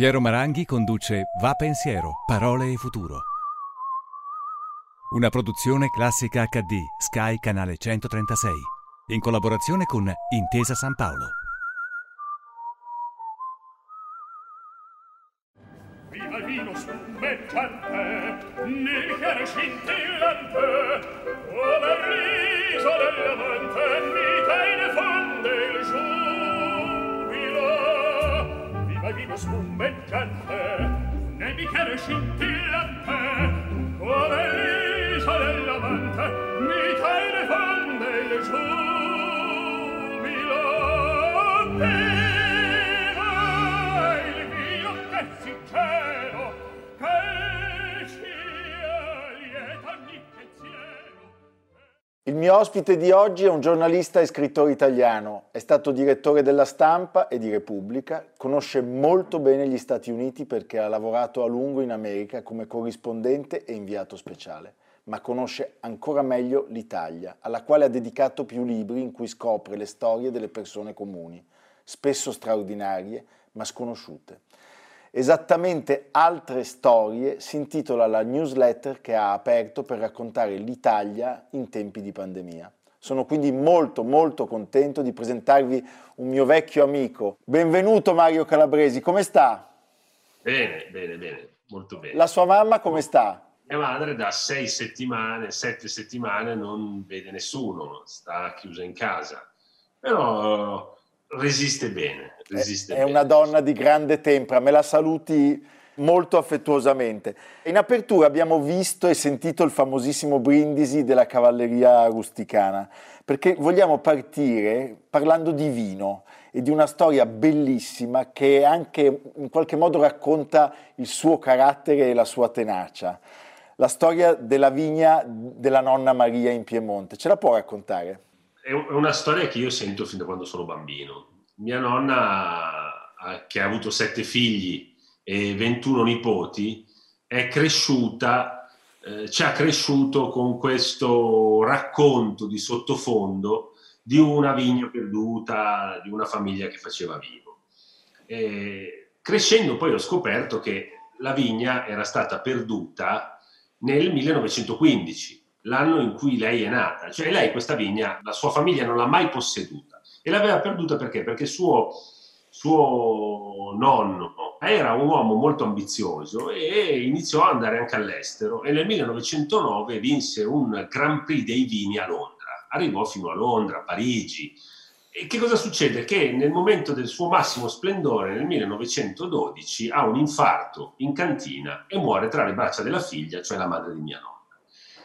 Piero Maranghi conduce Va Pensiero, Parole e Futuro. Una produzione classica HD, Sky Canale 136, in collaborazione con Intesa San Paolo. Viva il vino spumeggiante, nel scintillante, gente nel bicchiere scintillante come l'isola dell'amante mi trae le fonde il giubilo Il mio ospite di oggi è un giornalista e scrittore italiano, è stato direttore della stampa e di Repubblica, conosce molto bene gli Stati Uniti perché ha lavorato a lungo in America come corrispondente e inviato speciale, ma conosce ancora meglio l'Italia, alla quale ha dedicato più libri in cui scopre le storie delle persone comuni, spesso straordinarie ma sconosciute. Esattamente altre storie si intitola la newsletter che ha aperto per raccontare l'Italia in tempi di pandemia. Sono quindi molto molto contento di presentarvi un mio vecchio amico. Benvenuto Mario Calabresi, come sta? Bene, bene, bene, molto bene. La sua mamma come sta? Mia madre da sei settimane, sette settimane non vede nessuno, sta chiusa in casa, però resiste bene, resiste È bene. una donna di grande tempra, me la saluti molto affettuosamente. In apertura abbiamo visto e sentito il famosissimo brindisi della cavalleria rusticana, perché vogliamo partire parlando di vino e di una storia bellissima che anche in qualche modo racconta il suo carattere e la sua tenacia. La storia della vigna della nonna Maria in Piemonte. Ce la può raccontare? È un- è una storia che io sento fin da quando sono bambino. Mia nonna, che ha avuto sette figli e 21 nipoti, è cresciuta, eh, ci ha cresciuto con questo racconto di sottofondo di una vigna perduta, di una famiglia che faceva vivo. E crescendo poi ho scoperto che la vigna era stata perduta nel 1915, l'anno in cui lei è nata. Cioè lei questa vigna, la sua famiglia non l'ha mai posseduta e l'aveva perduta perché? Perché suo, suo nonno era un uomo molto ambizioso e iniziò ad andare anche all'estero e nel 1909 vinse un Grand Prix dei vini a Londra. Arrivò fino a Londra, Parigi. E che cosa succede? Che nel momento del suo massimo splendore, nel 1912, ha un infarto in cantina e muore tra le braccia della figlia, cioè la madre di mia nonna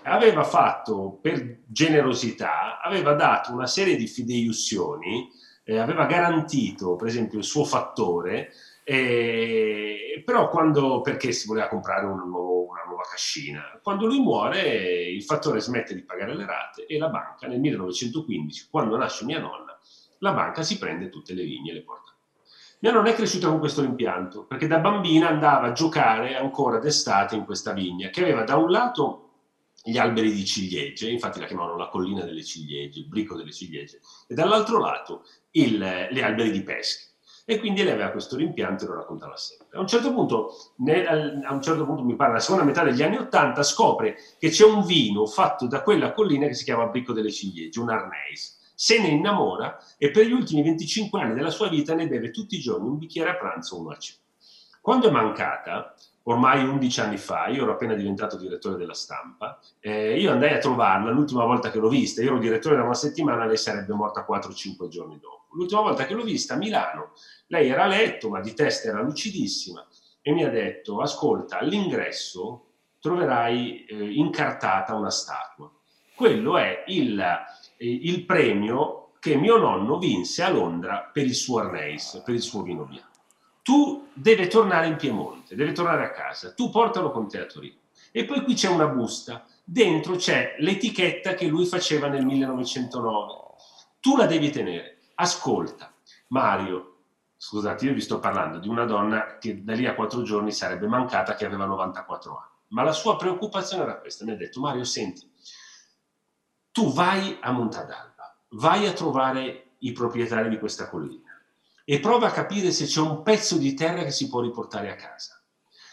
aveva fatto per generosità, aveva dato una serie di fideiussioni, eh, aveva garantito per esempio il suo fattore, eh, però quando, perché si voleva comprare un nuovo- una nuova cascina, quando lui muore il fattore smette di pagare le rate e la banca nel 1915, quando nasce mia nonna, la banca si prende tutte le vigne e le porta. Mia nonna è cresciuta con questo rimpianto, perché da bambina andava a giocare ancora d'estate in questa vigna, che aveva da un lato gli alberi di ciliegie, infatti la chiamavano la collina delle ciliegie, il brico delle ciliegie, e dall'altro lato il, le alberi di pesca. E quindi lei aveva questo rimpianto e lo raccontava sempre. A un certo punto, a un certo punto mi pare, la seconda metà degli anni Ottanta, scopre che c'è un vino fatto da quella collina che si chiama Brico delle Ciliegie, un Arneis. Se ne innamora e per gli ultimi 25 anni della sua vita ne beve tutti i giorni un bicchiere a pranzo, uno a cena. Quando è mancata, ormai 11 anni fa, io ero appena diventato direttore della stampa, eh, io andai a trovarla l'ultima volta che l'ho vista, io ero direttore da una settimana, lei sarebbe morta 4-5 giorni dopo. L'ultima volta che l'ho vista a Milano, lei era a letto, ma di testa era lucidissima, e mi ha detto, ascolta, all'ingresso troverai eh, incartata una statua. Quello è il, eh, il premio che mio nonno vinse a Londra per il suo Arneis, per il suo vino bianco tu devi tornare in Piemonte, devi tornare a casa, tu portalo con te a Torino. E poi qui c'è una busta, dentro c'è l'etichetta che lui faceva nel 1909. Tu la devi tenere. Ascolta, Mario, scusate, io vi sto parlando di una donna che da lì a quattro giorni sarebbe mancata, che aveva 94 anni. Ma la sua preoccupazione era questa, mi ha detto, Mario, senti, tu vai a Montadalba, vai a trovare i proprietari di questa collina e prova a capire se c'è un pezzo di terra che si può riportare a casa.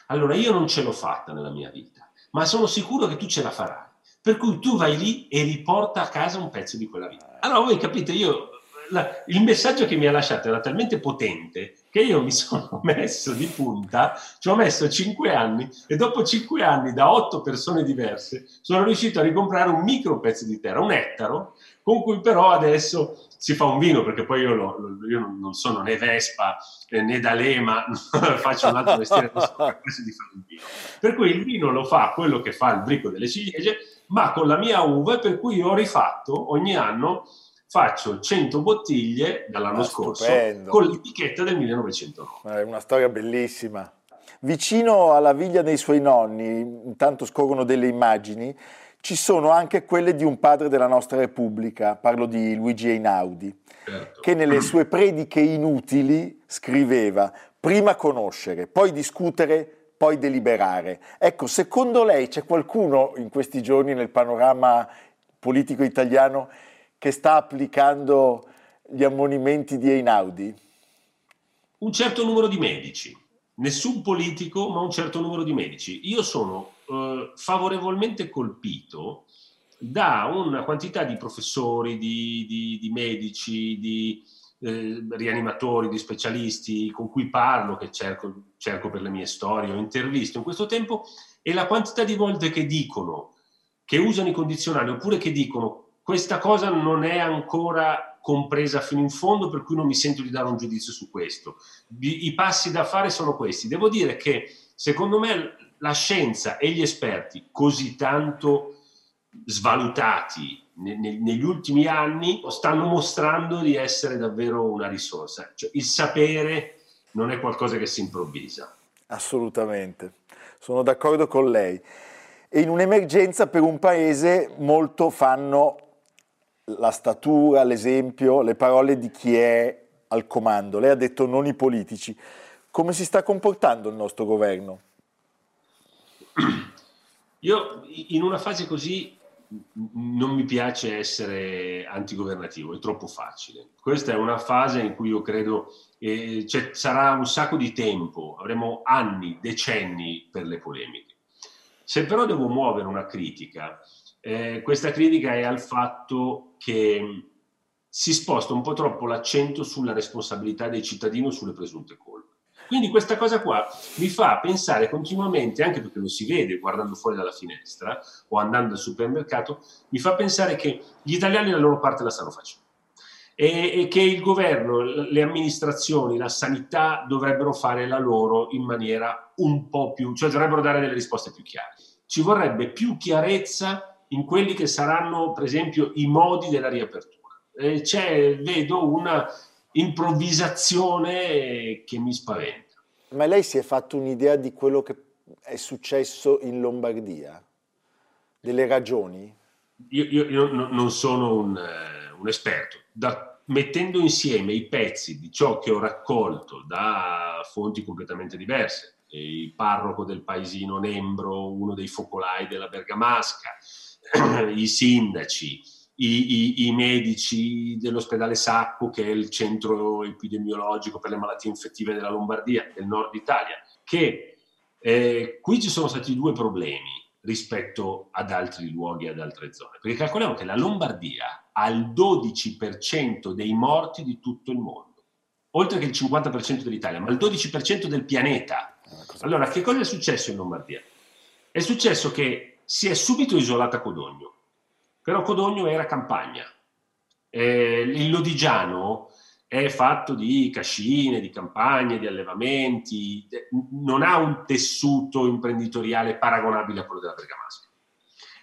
Allora io non ce l'ho fatta nella mia vita, ma sono sicuro che tu ce la farai. Per cui tu vai lì e riporta a casa un pezzo di quella vita. Allora voi capite, io la, il messaggio che mi ha lasciato era talmente potente che io mi sono messo di punta, ci ho messo cinque anni e dopo cinque anni da otto persone diverse sono riuscito a ricomprare un micro pezzo di terra, un ettaro, con cui però adesso si fa un vino, perché poi io, lo, io non sono né Vespa eh, né D'Alema, faccio un altro mestiere, non sono capace di fare un vino. Per cui il vino lo fa quello che fa il bricco delle ciliegie, ma con la mia uva, per cui ho rifatto ogni anno faccio 100 bottiglie dall'anno ah, scorso stupendo. con l'etichetta del 1909. È una storia bellissima. Vicino alla viglia dei suoi nonni, intanto scorrono delle immagini, ci sono anche quelle di un padre della nostra Repubblica, parlo di Luigi Einaudi, certo. che nelle sue prediche inutili scriveva prima conoscere, poi discutere, poi deliberare. Ecco, secondo lei c'è qualcuno in questi giorni nel panorama politico italiano che sta applicando gli ammonimenti di Einaudi? Un certo numero di medici, nessun politico, ma un certo numero di medici. Io sono eh, favorevolmente colpito da una quantità di professori, di, di, di medici, di eh, rianimatori, di specialisti con cui parlo, che cerco, cerco per le mie storie, ho intervisto in questo tempo, e la quantità di volte che dicono, che usano i condizionali, oppure che dicono questa cosa non è ancora compresa fino in fondo, per cui non mi sento di dare un giudizio su questo. I passi da fare sono questi. Devo dire che secondo me la scienza e gli esperti, così tanto svalutati negli ultimi anni, stanno mostrando di essere davvero una risorsa. Cioè, il sapere non è qualcosa che si improvvisa. Assolutamente, sono d'accordo con lei. E in un'emergenza per un paese molto fanno la statura, l'esempio, le parole di chi è al comando. Lei ha detto non i politici. Come si sta comportando il nostro governo? Io in una fase così non mi piace essere antigovernativo, è troppo facile. Questa è una fase in cui io credo eh, sarà un sacco di tempo, avremo anni, decenni per le polemiche. Se però devo muovere una critica, eh, questa critica è al fatto che si sposta un po' troppo l'accento sulla responsabilità dei cittadini o sulle presunte colpe. Quindi questa cosa qua mi fa pensare continuamente, anche perché lo si vede guardando fuori dalla finestra o andando al supermercato, mi fa pensare che gli italiani la loro parte la stanno facendo e, che il governo, le amministrazioni, la sanità dovrebbero fare la loro in maniera un po' più, cioè dovrebbero dare delle risposte più chiare. Ci vorrebbe più chiarezza in quelli che saranno, per esempio, i modi della riapertura. Eh, vedo una improvvisazione che mi spaventa. Ma lei si è fatto un'idea di quello che è successo in Lombardia? Delle ragioni? Io, io, io non sono un, uh, un esperto. Da, mettendo insieme i pezzi di ciò che ho raccolto da fonti completamente diverse, il parroco del paesino Nembro, uno dei focolai della Bergamasca, i sindaci, i, i, i, medici dell'ospedale Sacco, che è il centro epidemiologico per le malattie infettive della Lombardia, del nord Italia, che eh, qui ci sono stati due problemi rispetto ad altri luoghi, ad altre zone. Perché calcoliamo che la Lombardia ha il 12% dei morti di tutto il mondo, oltre che il 50% dell'Italia, ma il 12% del pianeta. Allora, che cosa è successo in Lombardia? È successo che si è subito isolata Codogno, però Codogno era campagna. Eh, il Lodigiano è fatto di cascine, di campagne, di allevamenti, non ha un tessuto imprenditoriale paragonabile a quello della Bergamasca.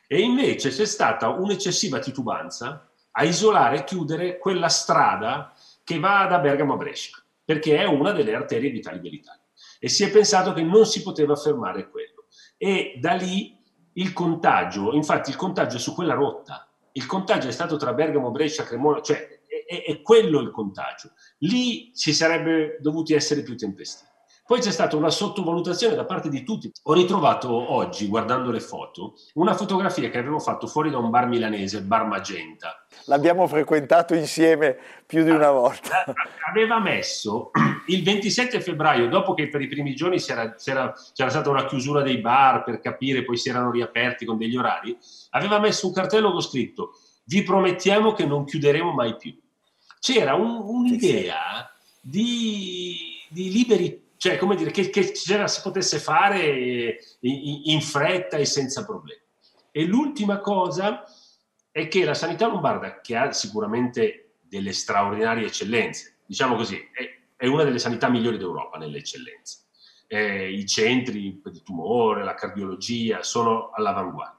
E invece c'è stata un'eccessiva titubanza a isolare e chiudere quella strada che va da Bergamo a Brescia, perché è una delle arterie vitali dell'Italia. E si è pensato che non si poteva fermare quello. E da lì il contagio, infatti il contagio è su quella rotta, il contagio è stato tra Bergamo, Brescia, Cremona, cioè è, è quello il contagio. Lì ci sarebbe dovuti essere più tempestivi. Poi c'è stata una sottovalutazione da parte di tutti. Ho ritrovato oggi, guardando le foto, una fotografia che avevo fatto fuori da un bar milanese, il Bar Magenta, l'abbiamo frequentato insieme più di una volta. Aveva messo il 27 febbraio, dopo che per i primi giorni c'era, c'era, c'era stata una chiusura dei bar per capire, poi si erano riaperti con degli orari, aveva messo un cartello con scritto vi promettiamo che non chiuderemo mai più. C'era un, un'idea di, di liberi cioè come dire, che, che si potesse fare in, in, fretta e senza problemi. E l'ultima cosa è che la sanità lombarda, che ha sicuramente delle straordinarie eccellenze, diciamo così, è, è una delle sanità migliori d'Europa nelle eccellenze. Eh, I centri di tumore, la cardiologia sono all'avanguardia.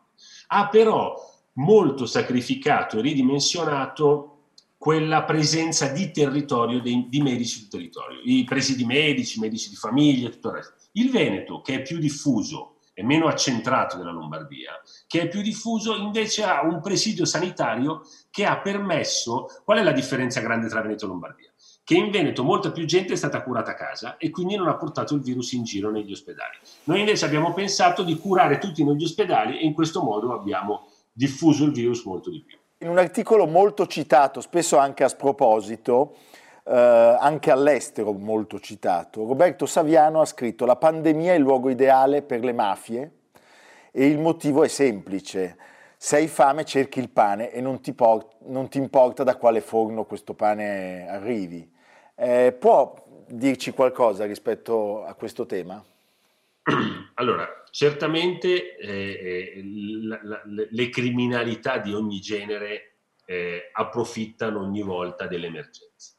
Ha però molto sacrificato e ridimensionato quella presenza di territorio dei, di medici sul territorio, i presidi medici, medici di famiglia, tutto il resto. Il Veneto, che è più diffuso e meno accentrato della Lombardia, che è più diffuso, invece ha un presidio sanitario che ha permesso, qual è la differenza grande tra Veneto e Lombardia? Che in Veneto molta più gente è stata curata a casa e quindi non ha portato il virus in giro negli ospedali. Noi invece abbiamo pensato di curare tutti negli ospedali e in questo modo abbiamo diffuso il virus molto di più. In un articolo molto citato, spesso anche a sproposito, eh, anche all'estero molto citato, Roberto Saviano ha scritto la pandemia è il luogo ideale per le mafie e il motivo è semplice. Se hai fame cerchi il pane e non ti, port- non ti importa da quale forno questo pane arrivi. Eh, può dirci qualcosa rispetto a questo tema? Allora, certamente eh, eh, la, la, le criminalità di ogni genere eh, approfittano ogni volta delle emergenze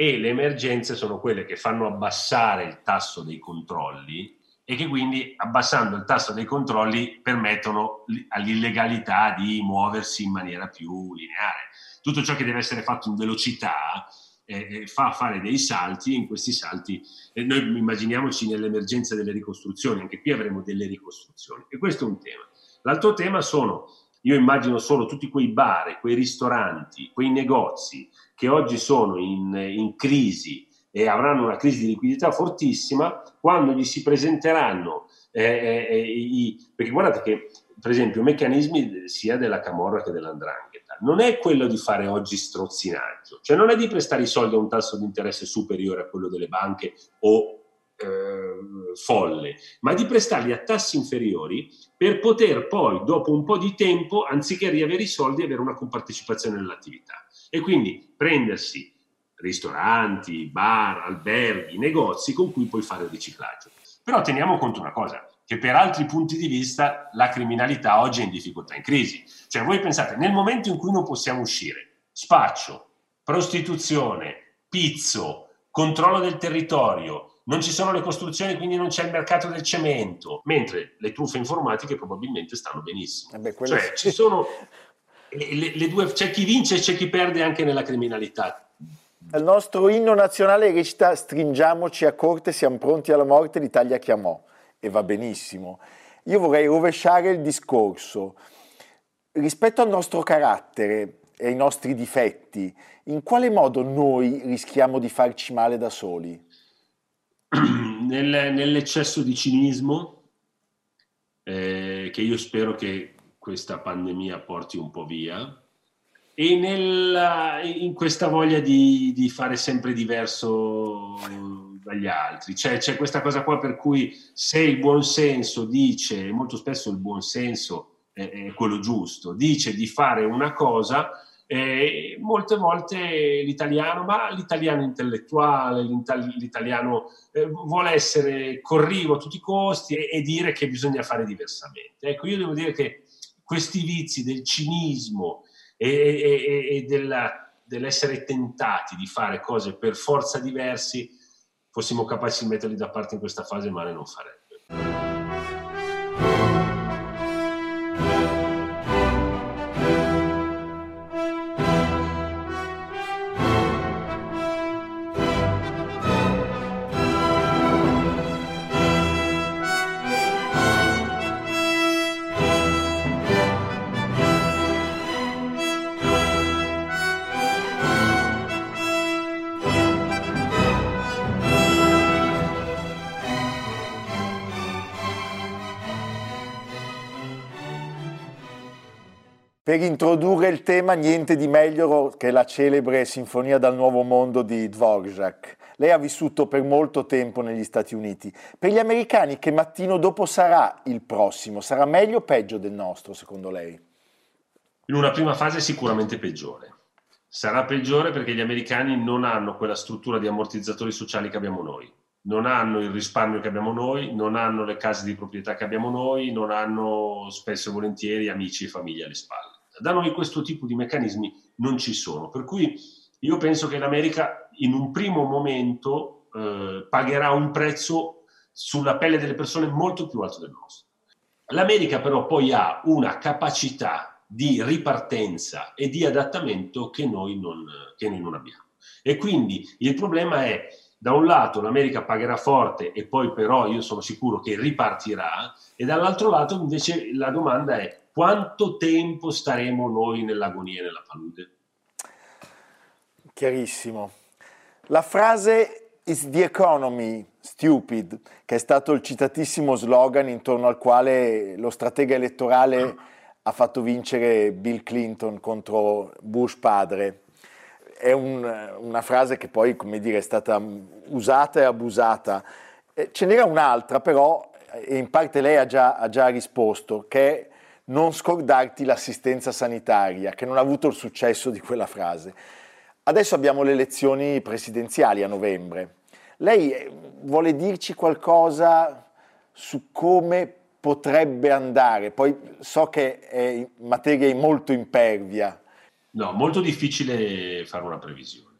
e le emergenze sono quelle che fanno abbassare il tasso dei controlli e che quindi abbassando il tasso dei controlli permettono all'illegalità di muoversi in maniera più lineare. Tutto ciò che deve essere fatto in velocità eh, fa fare dei salti e in questi salti eh, noi immaginiamoci nell'emergenza delle ricostruzioni, anche qui avremo delle ricostruzioni e questo è un tema. L'altro tema sono, io immagino solo tutti quei bar, quei ristoranti, quei negozi che oggi sono in, in crisi e avranno una crisi di liquidità fortissima, quando gli si presenteranno eh, eh, eh i, perché guardate che per esempio meccanismi sia della Camorra che dell'Andrangheta non è quello di fare oggi strozzinaggio, cioè non è di prestare i soldi a un tasso di interesse superiore a quello delle banche o eh, folle, ma di prestarli a tassi inferiori per poter poi, dopo un po' di tempo, anziché riavere i soldi, avere una compartecipazione nell'attività. E quindi prendersi ristoranti, bar, alberghi, negozi con cui puoi fare il riciclaggio. Però teniamo conto una cosa, che per altri punti di vista la criminalità oggi è in difficoltà, in crisi. Cioè voi pensate, nel momento in cui non possiamo uscire, spaccio, prostituzione, pizzo, controllo del territorio, non ci sono le costruzioni, quindi non c'è il mercato del cemento, mentre le truffe informatiche probabilmente stanno benissimo. Eh beh, cioè ci sono le, le due, c'è chi vince e c'è chi perde anche nella criminalità. Il nostro inno nazionale recita Stringiamoci a corte, siamo pronti alla morte, l'Italia chiamò e va benissimo. Io vorrei rovesciare il discorso. Rispetto al nostro carattere e ai nostri difetti, in quale modo noi rischiamo di farci male da soli? Nel, nell'eccesso di cinismo, eh, che io spero che questa pandemia porti un po' via, e nella, in questa voglia di, di fare sempre diverso dagli altri. C'è, c'è, questa cosa qua per cui se il buonsenso dice, molto spesso il buonsenso è, è quello giusto, dice di fare una cosa, eh, molte volte l'italiano, ma l'italiano intellettuale, l'italiano eh, vuole essere corrivo a tutti i costi e, e, dire che bisogna fare diversamente. Ecco, io devo dire che questi vizi del cinismo e, e, e della, dell'essere tentati di fare cose per forza diversi fossimo capaci di metterli da parte in questa fase, male non farebbe. Per introdurre il tema, niente di meglio che la celebre Sinfonia dal Nuovo Mondo di Dvorak. Lei ha vissuto per molto tempo negli Stati Uniti. Per gli americani, che mattino dopo sarà il prossimo? Sarà meglio o peggio del nostro, secondo lei? In una prima fase sicuramente peggiore. Sarà peggiore perché gli americani non hanno quella struttura di ammortizzatori sociali che abbiamo noi non hanno il risparmio che abbiamo noi, non hanno le case di proprietà che abbiamo noi, non hanno spesso e volentieri amici e famiglie alle spalle. Da noi questo tipo di meccanismi non ci sono, per cui io penso che l'America in un primo momento eh, pagherà un prezzo sulla pelle delle persone molto più alto del nostro. L'America però poi ha una capacità di ripartenza e di adattamento che noi non, che noi non abbiamo. E quindi il problema è da un lato l'America pagherà forte e poi però io sono sicuro che ripartirà e dall'altro lato invece la domanda è quanto tempo staremo noi nell'agonia e nella palude? Chiarissimo. La frase is the economy stupid, che è stato il citatissimo slogan intorno al quale lo stratega elettorale ha fatto vincere Bill Clinton contro Bush padre è un, una frase che poi, come dire, è stata usata e abusata. Ce n'era un'altra, però, e in parte lei ha già, ha già risposto, che è non scordarti l'assistenza sanitaria, che non ha avuto il successo di quella frase. Adesso abbiamo le elezioni presidenziali a novembre. Lei eh, vuole dirci qualcosa su come potrebbe andare? Poi so che è materia molto impervia, No, molto difficile fare una previsione.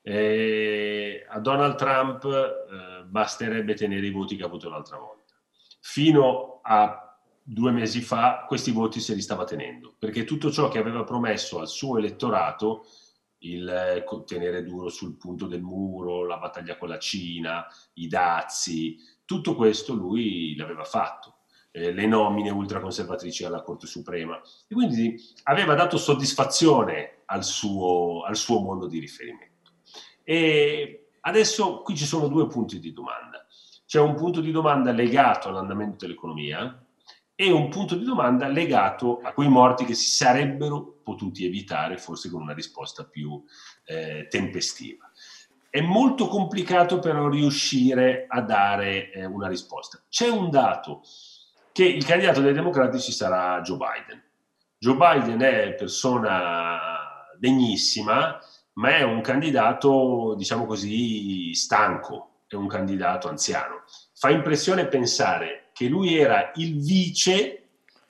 Eh, a Donald Trump eh, basterebbe tenere i voti che ha avuto l'altra volta. Fino a due mesi fa questi voti se li stava tenendo, perché tutto ciò che aveva promesso al suo elettorato, il eh, tenere duro sul punto del muro, la battaglia con la Cina, i dazi, tutto questo lui l'aveva fatto eh, le nomine ultraconservatrici alla Corte Suprema e quindi aveva dato soddisfazione al suo, al suo mondo di riferimento. E adesso qui ci sono due punti di domanda. C'è un punto di domanda legato all'andamento dell'economia e un punto di domanda legato a quei morti che si sarebbero potuti evitare, forse con una risposta più eh, tempestiva. È molto complicato però riuscire a dare eh, una risposta. C'è un dato che il candidato dei democratici sarà Joe Biden. Joe Biden è persona degnissima, ma è un candidato, diciamo così, stanco, è un candidato anziano. Fa impressione pensare che lui era il vice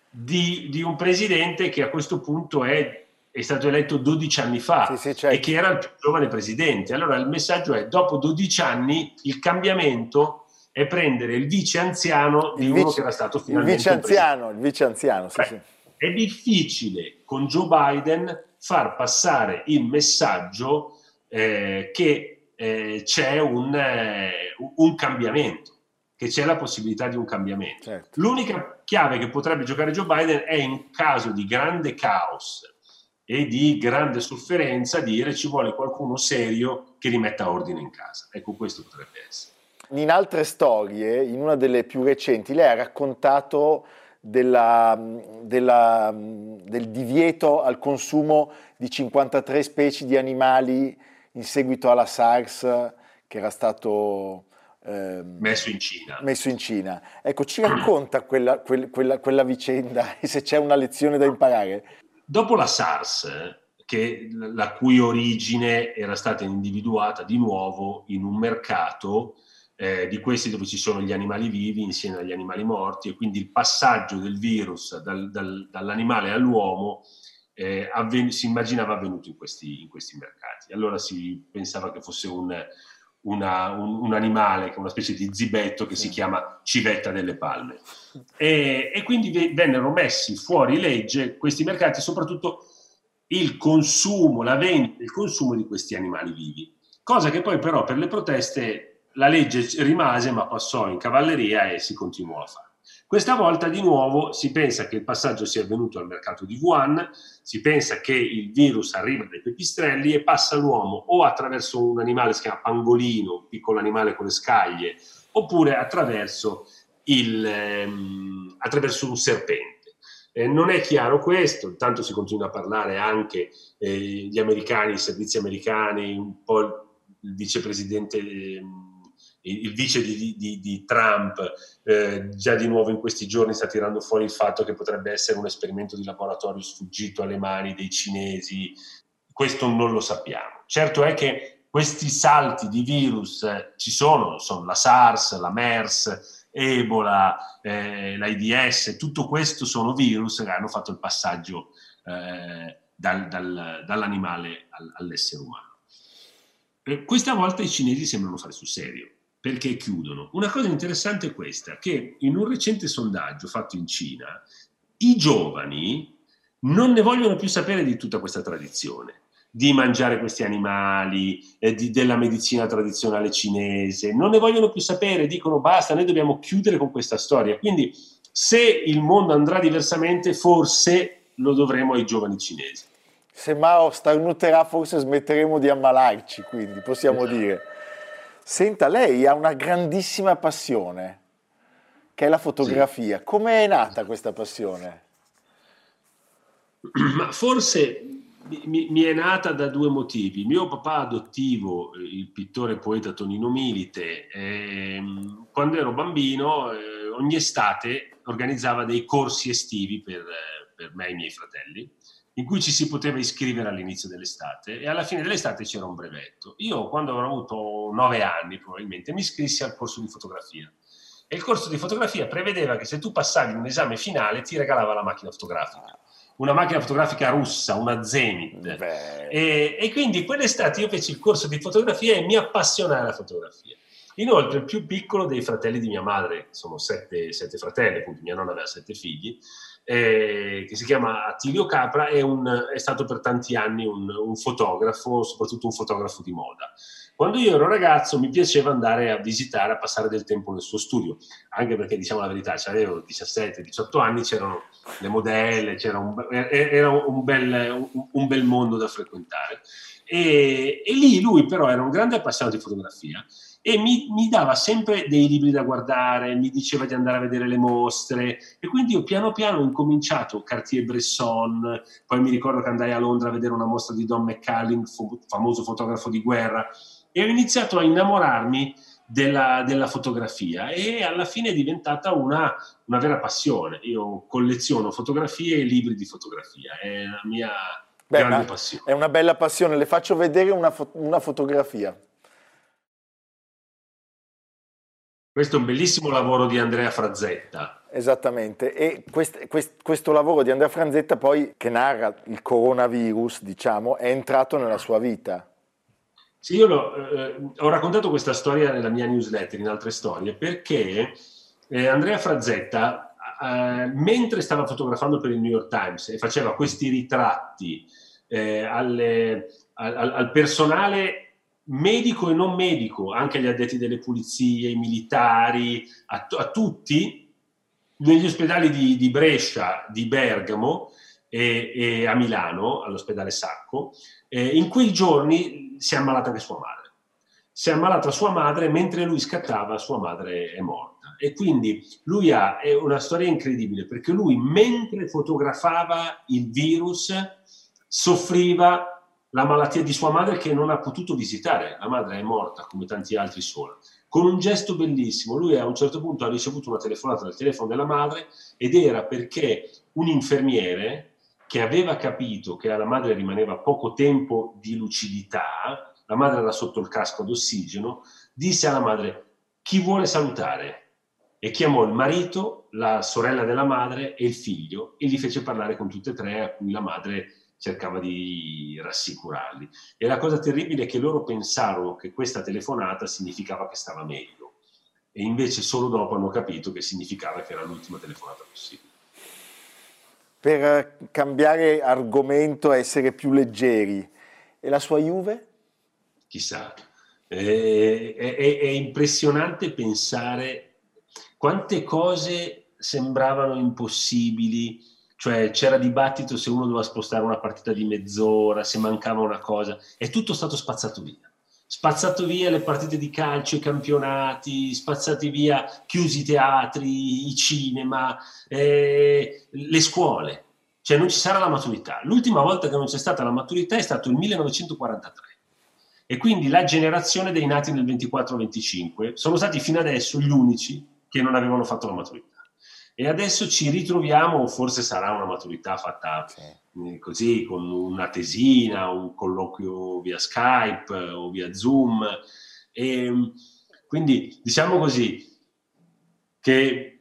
di, di un presidente che a questo punto è, è stato eletto 12 anni fa sì, sì, certo. e che era il più giovane presidente. Allora il messaggio è, dopo 12 anni il cambiamento è prendere il vice anziano di il uno vice, che era stato finalmente il vice anziano, il vice anziano, sì, Beh. È difficile con Joe Biden far passare il messaggio eh, che eh, c'è un, eh, un, cambiamento, che c'è la possibilità di un cambiamento. Certo. L'unica chiave che potrebbe giocare Joe Biden è in caso di grande caos e di grande sofferenza dire ci vuole qualcuno serio che rimetta ordine in casa. Ecco, questo potrebbe essere. In altre storie, in una delle più recenti, lei ha raccontato della, della, del divieto al consumo di 53 specie di animali in seguito alla SARS che era stato eh, messo, in Cina. messo in Cina. Ecco, ci racconta quella, quella, quella vicenda e se c'è una lezione da imparare. Dopo la SARS, che, la cui origine era stata individuata di nuovo in un mercato eh, di questi dove ci sono gli animali vivi insieme agli animali morti e quindi il passaggio del virus dal, dal, dall'animale all'uomo eh, avven- si immaginava avvenuto in questi, in questi, mercati. Allora si pensava che fosse un, una, un, un animale, una specie di zibetto che si chiama civetta delle palme. E, e quindi vennero messi fuori legge questi mercati, soprattutto il consumo, la vendita, il consumo di questi animali vivi. Cosa che poi però per le proteste la legge rimase ma passò in cavalleria e si continuò a fare. Questa volta di nuovo si pensa che il passaggio sia avvenuto al mercato di Wuhan, si pensa che il virus arriva dai pepistrelli e passa all'uomo o attraverso un animale che si chiama pangolino, un piccolo animale con le scaglie, oppure attraverso, il, ehm, attraverso un serpente. Eh, non è chiaro questo, intanto si continua a parlare anche eh, gli americani, i servizi americani, un po' il vicepresidente, eh, il vice di, di, di Trump, eh, già di nuovo in questi giorni sta tirando fuori il fatto che potrebbe essere un esperimento di laboratorio sfuggito alle mani dei cinesi. Questo non lo sappiamo. Certo è che questi salti di virus eh, ci sono, sono la SARS, la MERS, Ebola, eh, l'AIDS, tutto questo sono virus che hanno fatto il passaggio eh, dal, dal, dall'animale all'essere umano. Eh, questa volta i cinesi sembrano fare sul serio, perché chiudono. Una cosa interessante è questa, che in un recente sondaggio fatto in Cina, i giovani non ne vogliono più sapere di tutta questa tradizione di mangiare questi animali, eh, di, della medicina tradizionale cinese, non ne vogliono più sapere, dicono basta, noi dobbiamo chiudere con questa storia. Quindi se il mondo andrà diversamente, forse lo dovremo ai giovani cinesi. Se Mao starnuterà, forse smetteremo di ammalarci, quindi possiamo esatto. dire. Senta, lei ha una grandissima passione, che è la fotografia. Sì. Come è nata questa passione? Ma forse mi, mi, è nata da due motivi. Mio papà adottivo, eh, il pittore e poeta Tonino Milite, eh, quando ero bambino, eh, ogni estate organizzava dei corsi estivi per, eh, per, me e i miei fratelli, in cui ci si poteva iscrivere all'inizio dell'estate e alla fine dell'estate c'era un brevetto. Io, quando avrò avuto nove anni, probabilmente, mi iscrissi al corso di fotografia. E il corso di fotografia prevedeva che se tu passavi un esame finale ti regalava la macchina fotografica una macchina fotografica russa, una Zenith. E, e, quindi quell'estate io feci il corso di fotografia e mi appassionai alla fotografia. Inoltre, il più piccolo dei fratelli di mia madre, sono sette, sette fratelli, appunto mia nonna aveva sette figli, eh, che si chiama Attilio Capra, è, un, è stato per tanti anni un, un fotografo, soprattutto un fotografo di moda. Quando io ero ragazzo mi piaceva andare a visitare, a passare del tempo nel suo studio, anche perché diciamo la verità, avevo 17-18 anni, c'erano le modelle, c'era un, era un bel, un bel, mondo da frequentare. E, e, lì lui però era un grande appassionato di fotografia e mi, mi, dava sempre dei libri da guardare, mi diceva di andare a vedere le mostre e quindi io piano piano ho incominciato Cartier-Bresson, poi mi ricordo che andai a Londra a vedere una mostra di Don McCallin, famoso fotografo di guerra, e ho iniziato a innamorarmi della, della fotografia e alla fine è diventata una, una, vera passione. Io colleziono fotografie e libri di fotografia, è la mia Beh, grande passione. È una bella passione, le faccio vedere una, fo- una fotografia. Questo è un bellissimo lavoro di Andrea Frazzetta. Esattamente, e quest, quest, questo lavoro di Andrea Franzetta poi, che narra il coronavirus, diciamo, è entrato nella sua vita. Sì, io lo, eh, ho raccontato questa storia nella mia newsletter, in altre storie, perché eh, Andrea Frazzetta, eh, mentre stava fotografando per il New York Times e faceva questi ritratti eh, alle, al, al, personale medico e non medico, anche agli addetti delle pulizie, ai militari, a, a tutti, negli ospedali di, di Brescia, di Bergamo, e, e a Milano, all'ospedale Sacco, eh, in quei giorni si è ammalata anche sua madre. Si è ammalata sua madre mentre lui scattava, sua madre è morta. E quindi lui ha è una storia incredibile perché lui mentre fotografava il virus soffriva la malattia di sua madre che non ha potuto visitare. La madre è morta come tanti altri sola. Con un gesto bellissimo, lui a un certo punto ha ricevuto una telefonata dal telefono della madre ed era perché un infermiere che aveva capito che alla madre rimaneva poco tempo di lucidità, la madre era sotto il casco d'ossigeno, disse alla madre chi vuole salutare e chiamò il marito, la sorella della madre e il figlio e li fece parlare con tutte e tre a cui la madre cercava di rassicurarli. E la cosa terribile è che loro pensarono che questa telefonata significava che stava meglio e invece solo dopo hanno capito che significava che era l'ultima telefonata possibile per cambiare argomento, essere più leggeri. E la sua Juve? Chissà, è, è, è impressionante pensare quante cose sembravano impossibili, cioè c'era dibattito se uno doveva spostare una partita di mezz'ora, se mancava una cosa, è tutto stato spazzato via. spazzato via le partite di calcio, i campionati, spazzati via, chiusi i teatri, i cinema, eh, le scuole. Cioè non ci sarà la maturità. L'ultima volta che non c'è stata la maturità è stato il 1943. E quindi la generazione dei nati nel 24-25 sono stati fino adesso gli unici che non avevano fatto la maturità. E adesso ci ritroviamo, forse sarà una maturità fatta sì. Eh, così, con una tesina, un colloquio via Skype o via Zoom. E quindi diciamo così che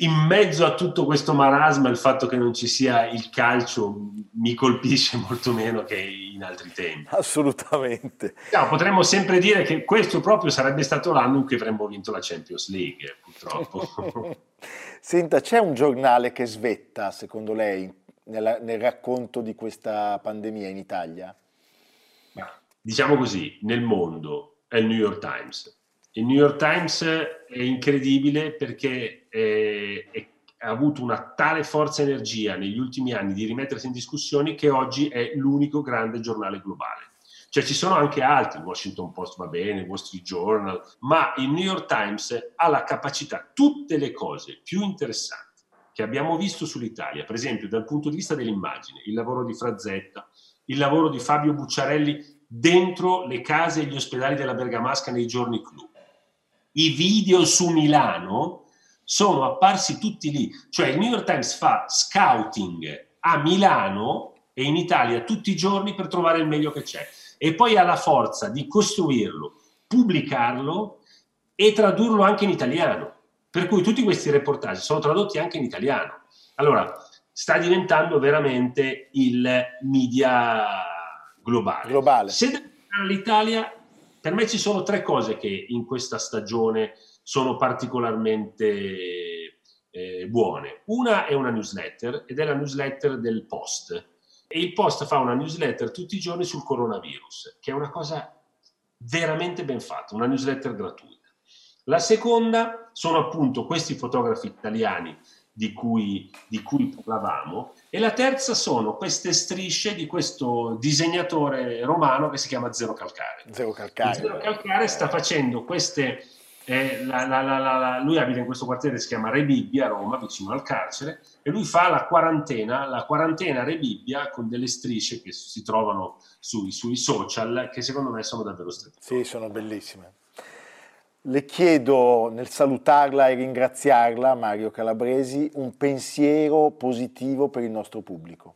in mezzo a tutto questo marasma il fatto che non ci sia il calcio mi colpisce molto meno che in altri tempi. Assolutamente. No, potremmo sempre dire che questo proprio sarebbe stato l'anno in cui avremmo vinto la Champions League, purtroppo. Senta, c'è un giornale che svetta, secondo lei, nella, nel racconto di questa pandemia in Italia? Diciamo così, nel mondo è il New York Times il New York Times è incredibile perché è, è, ha avuto una tale forza e energia negli ultimi anni di rimettersi in discussione che oggi è l'unico grande giornale globale. Cioè ci sono anche altri, Washington Post va bene, Wall Street Journal, ma il New York Times ha la capacità, tutte le cose più interessanti che abbiamo visto sull'Italia, per esempio dal punto di vista dell'immagine, il lavoro di Frazzetta, il lavoro di Fabio Bucciarelli dentro le case e gli ospedali della Bergamasca nei giorni clou i video su Milano sono apparsi tutti lì. Cioè il New York Times fa scouting a Milano e in Italia tutti i giorni per trovare il meglio che c'è. E poi ha la forza di costruirlo, pubblicarlo e tradurlo anche in italiano. Per cui tutti questi reportage sono tradotti anche in italiano. Allora, sta diventando veramente il media globale. globale. Se l'Italia per me ci sono tre cose che in questa stagione sono particolarmente eh, buone. Una è una newsletter ed è la newsletter del Post. E il Post fa una newsletter tutti i giorni sul coronavirus, che è una cosa veramente ben fatta, una newsletter gratuita. La seconda sono appunto questi fotografi italiani di cui, di cui parlavamo, e la terza sono queste strisce di questo disegnatore romano che si chiama Zero Calcare. Zero Calcare, Zero Calcare sta facendo queste... La, la, la, lui abita in questo quartiere che si chiama Re Bibbia a Roma, vicino al carcere, e lui fa la quarantena, la quarantena Re Bibbia con delle strisce che si trovano sui, sui social, che secondo me sono davvero strette. Sì, sono bellissime. Le chiedo nel salutarla e ringraziarla, Mario Calabresi, un pensiero positivo per il nostro pubblico.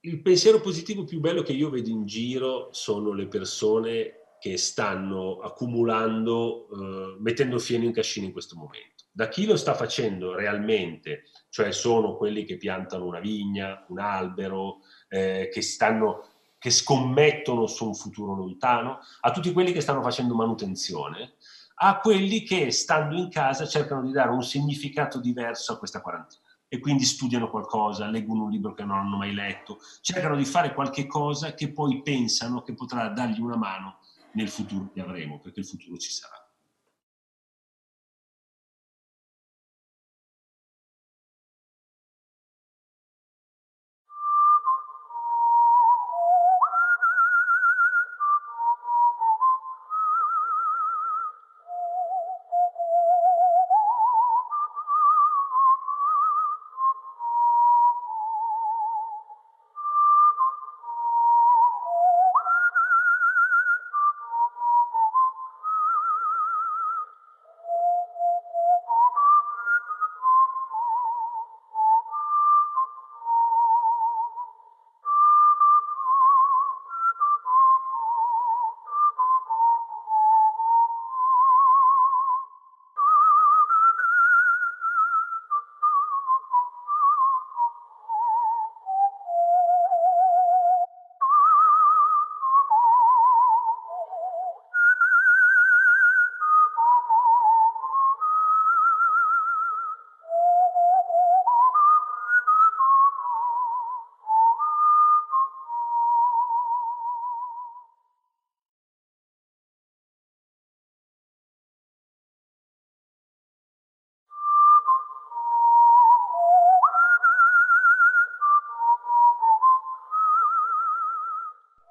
Il pensiero positivo più bello che io vedo in giro sono le persone che stanno accumulando, eh, mettendo fieno in cascina in questo momento. Da chi lo sta facendo realmente, cioè sono quelli che piantano una vigna, un albero, eh, che stanno che scommettono su un futuro lontano, a tutti quelli che stanno facendo manutenzione, a quelli che stando in casa cercano di dare un significato diverso a questa quarantena e quindi studiano qualcosa, leggono un libro che non hanno mai letto, cercano di fare qualche cosa che poi pensano che potrà dargli una mano nel futuro che avremo, perché il futuro ci sarà.